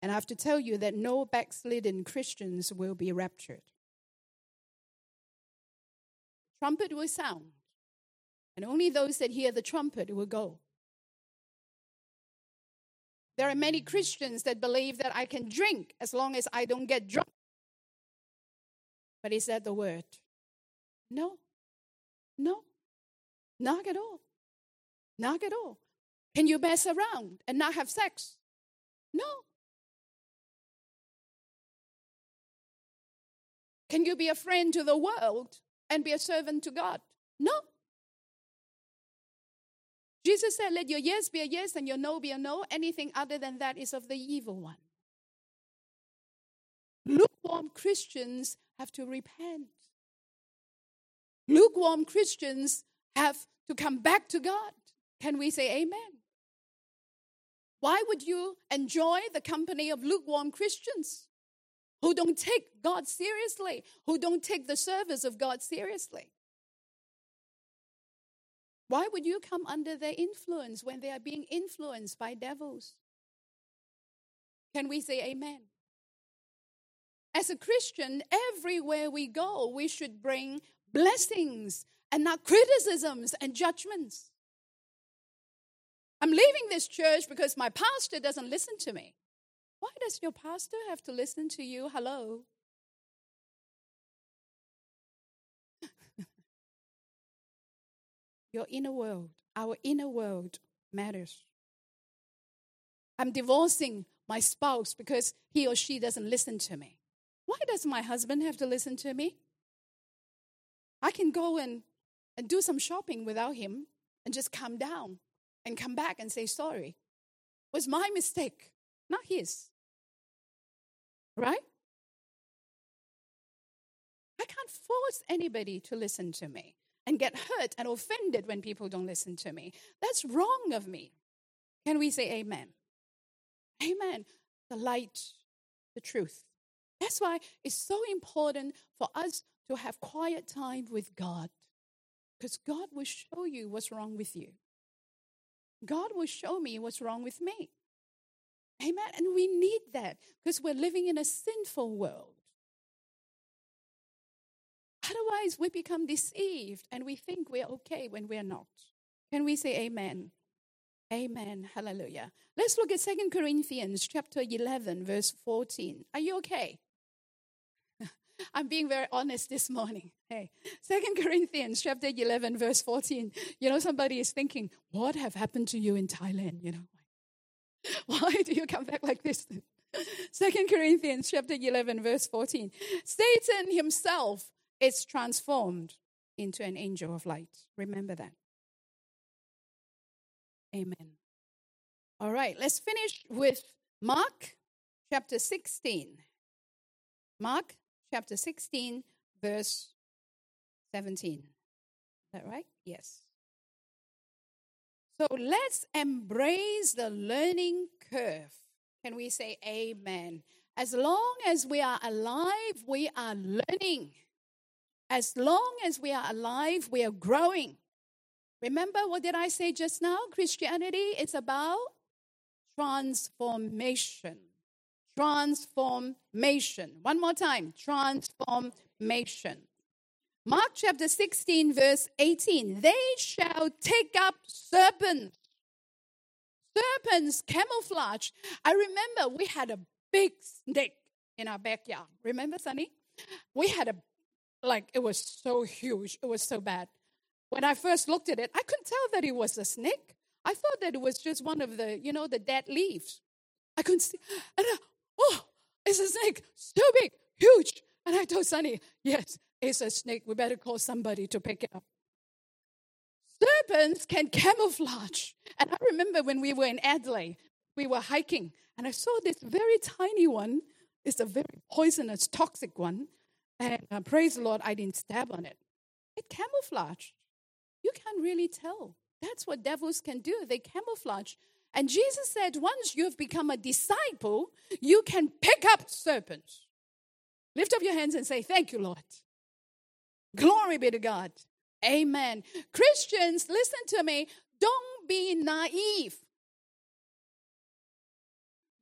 And I have to tell you that no backslidden Christians will be raptured. Trumpet will sound, and only those that hear the trumpet will go. There are many Christians that believe that I can drink as long as I don't get drunk. But is that the word? No. No. Not at all. Not at all. Can you mess around and not have sex? No. Can you be a friend to the world and be a servant to God? No. Jesus said, Let your yes be a yes and your no be a no. Anything other than that is of the evil one. Lukewarm Christians have to repent. Lukewarm Christians have to come back to God. Can we say amen? Why would you enjoy the company of lukewarm Christians who don't take God seriously, who don't take the service of God seriously? Why would you come under their influence when they are being influenced by devils? Can we say amen? As a Christian, everywhere we go, we should bring blessings and not criticisms and judgments. I'm leaving this church because my pastor doesn't listen to me. Why does your pastor have to listen to you? Hello. [LAUGHS] your inner world, our inner world matters. I'm divorcing my spouse because he or she doesn't listen to me. Why does my husband have to listen to me? I can go and, and do some shopping without him and just calm down and come back and say sorry. It was my mistake, not his. Right? I can't force anybody to listen to me and get hurt and offended when people don't listen to me. That's wrong of me. Can we say amen? Amen. The light, the truth. That's why it's so important for us to have quiet time with God. Because God will show you what's wrong with you. God will show me what's wrong with me. Amen. And we need that because we're living in a sinful world. Otherwise, we become deceived and we think we're okay when we're not. Can we say amen? Amen. Hallelujah. Let's look at Second Corinthians chapter 11 verse 14. Are you okay? I'm being very honest this morning. Hey, Second Corinthians chapter 11 verse 14. You know somebody is thinking, "What have happened to you in Thailand?" You know. [LAUGHS] Why do you come back like this? Second Corinthians chapter 11 verse 14. Satan himself is transformed into an angel of light. Remember that. Amen. All right, let's finish with Mark chapter 16. Mark chapter 16, verse 17. Is that right? Yes. So let's embrace the learning curve. Can we say amen? As long as we are alive, we are learning. As long as we are alive, we are growing. Remember what did I say just now? Christianity is about transformation. Transformation. One more time. Transformation. Mark chapter 16, verse 18. They shall take up serpents. Serpents camouflage. I remember we had a big snake in our backyard. Remember, Sonny? We had a like it was so huge. It was so bad. When I first looked at it, I couldn't tell that it was a snake. I thought that it was just one of the, you know, the dead leaves. I couldn't see. And I, oh, it's a snake. So big, huge. And I told Sonny, yes, it's a snake. We better call somebody to pick it up. Serpents can camouflage. And I remember when we were in Adelaide, we were hiking, and I saw this very tiny one. It's a very poisonous, toxic one. And uh, praise the Lord, I didn't stab on it. It camouflaged. You can't really tell. That's what devils can do. They camouflage. And Jesus said, once you have become a disciple, you can pick up serpents. Lift up your hands and say, Thank you, Lord. Glory be to God. Amen. Christians, listen to me. Don't be naive.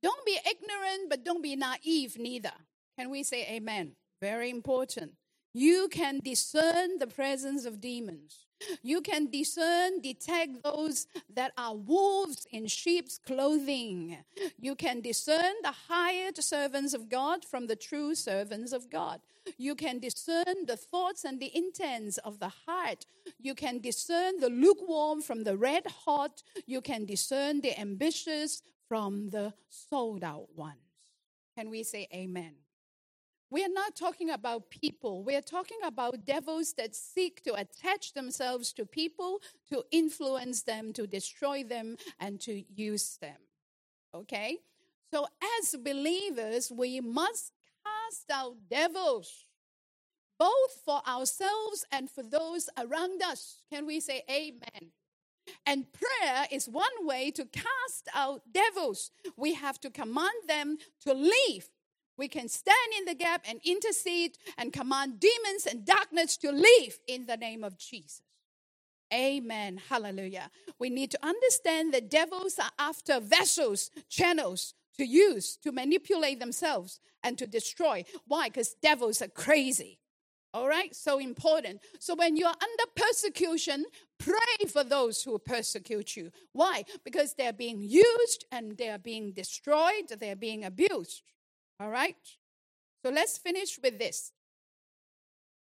Don't be ignorant, but don't be naive neither. Can we say amen? Very important. You can discern the presence of demons. You can discern, detect those that are wolves in sheep's clothing. You can discern the hired servants of God from the true servants of God. You can discern the thoughts and the intents of the heart. You can discern the lukewarm from the red hot. You can discern the ambitious from the sold out ones. Can we say amen? We are not talking about people. We are talking about devils that seek to attach themselves to people, to influence them, to destroy them, and to use them. Okay? So, as believers, we must cast out devils, both for ourselves and for those around us. Can we say amen? And prayer is one way to cast out devils. We have to command them to leave. We can stand in the gap and intercede and command demons and darkness to leave in the name of Jesus. Amen. Hallelujah. We need to understand that devils are after vessels, channels to use to manipulate themselves and to destroy. Why? Because devils are crazy. All right? So important. So when you're under persecution, pray for those who persecute you. Why? Because they're being used and they're being destroyed, they're being abused. All right? So let's finish with this.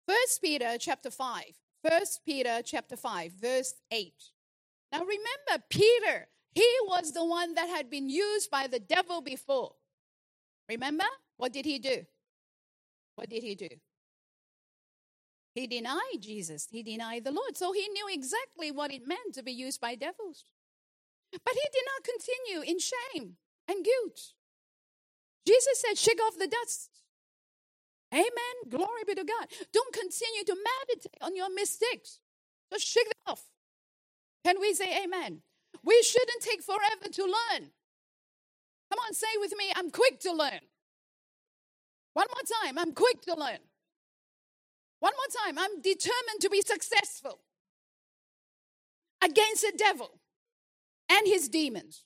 First Peter chapter 5. First Peter chapter 5, verse 8. Now remember, Peter, he was the one that had been used by the devil before. Remember? What did he do? What did he do? He denied Jesus. He denied the Lord. So he knew exactly what it meant to be used by devils. But he did not continue in shame and guilt. Jesus said, Shake off the dust. Amen. Glory be to God. Don't continue to meditate on your mistakes. Just shake them off. Can we say amen? We shouldn't take forever to learn. Come on, say with me, I'm quick to learn. One more time, I'm quick to learn. One more time, I'm determined to be successful against the devil and his demons.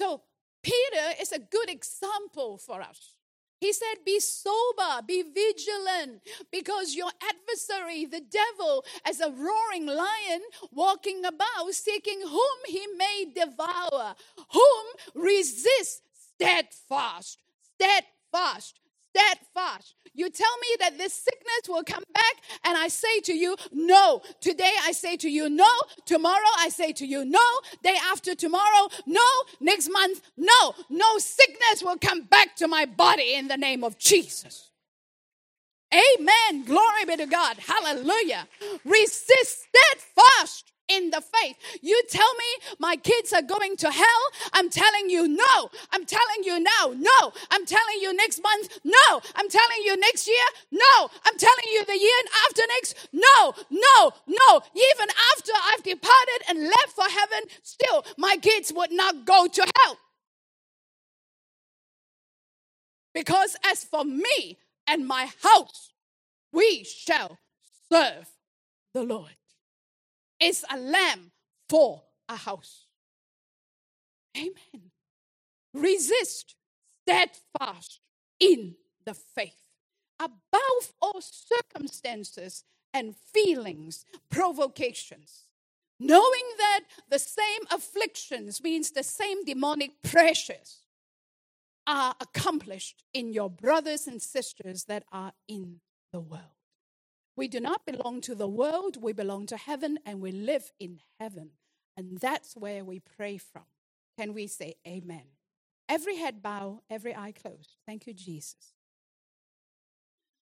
So, Peter is a good example for us. He said, Be sober, be vigilant, because your adversary, the devil, as a roaring lion, walking about, seeking whom he may devour, whom resist steadfast, steadfast, steadfast. You tell me that this sickness will come back, and I say to you, no. Today I say to you, no. Tomorrow I say to you, no. Day after tomorrow, no. Next month, no. No sickness will come back to my body in the name of Jesus. Amen. Glory be to God. Hallelujah. Resist steadfast in the faith. You tell me my kids are going to hell. I'm telling you no. I'm telling you now. No. I'm telling you next month. No. I'm telling you next year. No. I'm telling you the year after next. No. No. No. Even after I've departed and left for heaven, still my kids would not go to hell. Because as for me and my house, we shall serve the Lord is a lamb for a house. Amen. Resist steadfast in the faith. Above all circumstances and feelings, provocations, knowing that the same afflictions means the same demonic pressures are accomplished in your brothers and sisters that are in the world. We do not belong to the world, we belong to heaven, and we live in heaven. And that's where we pray from. Can we say amen? Every head bow, every eye closed. Thank you, Jesus.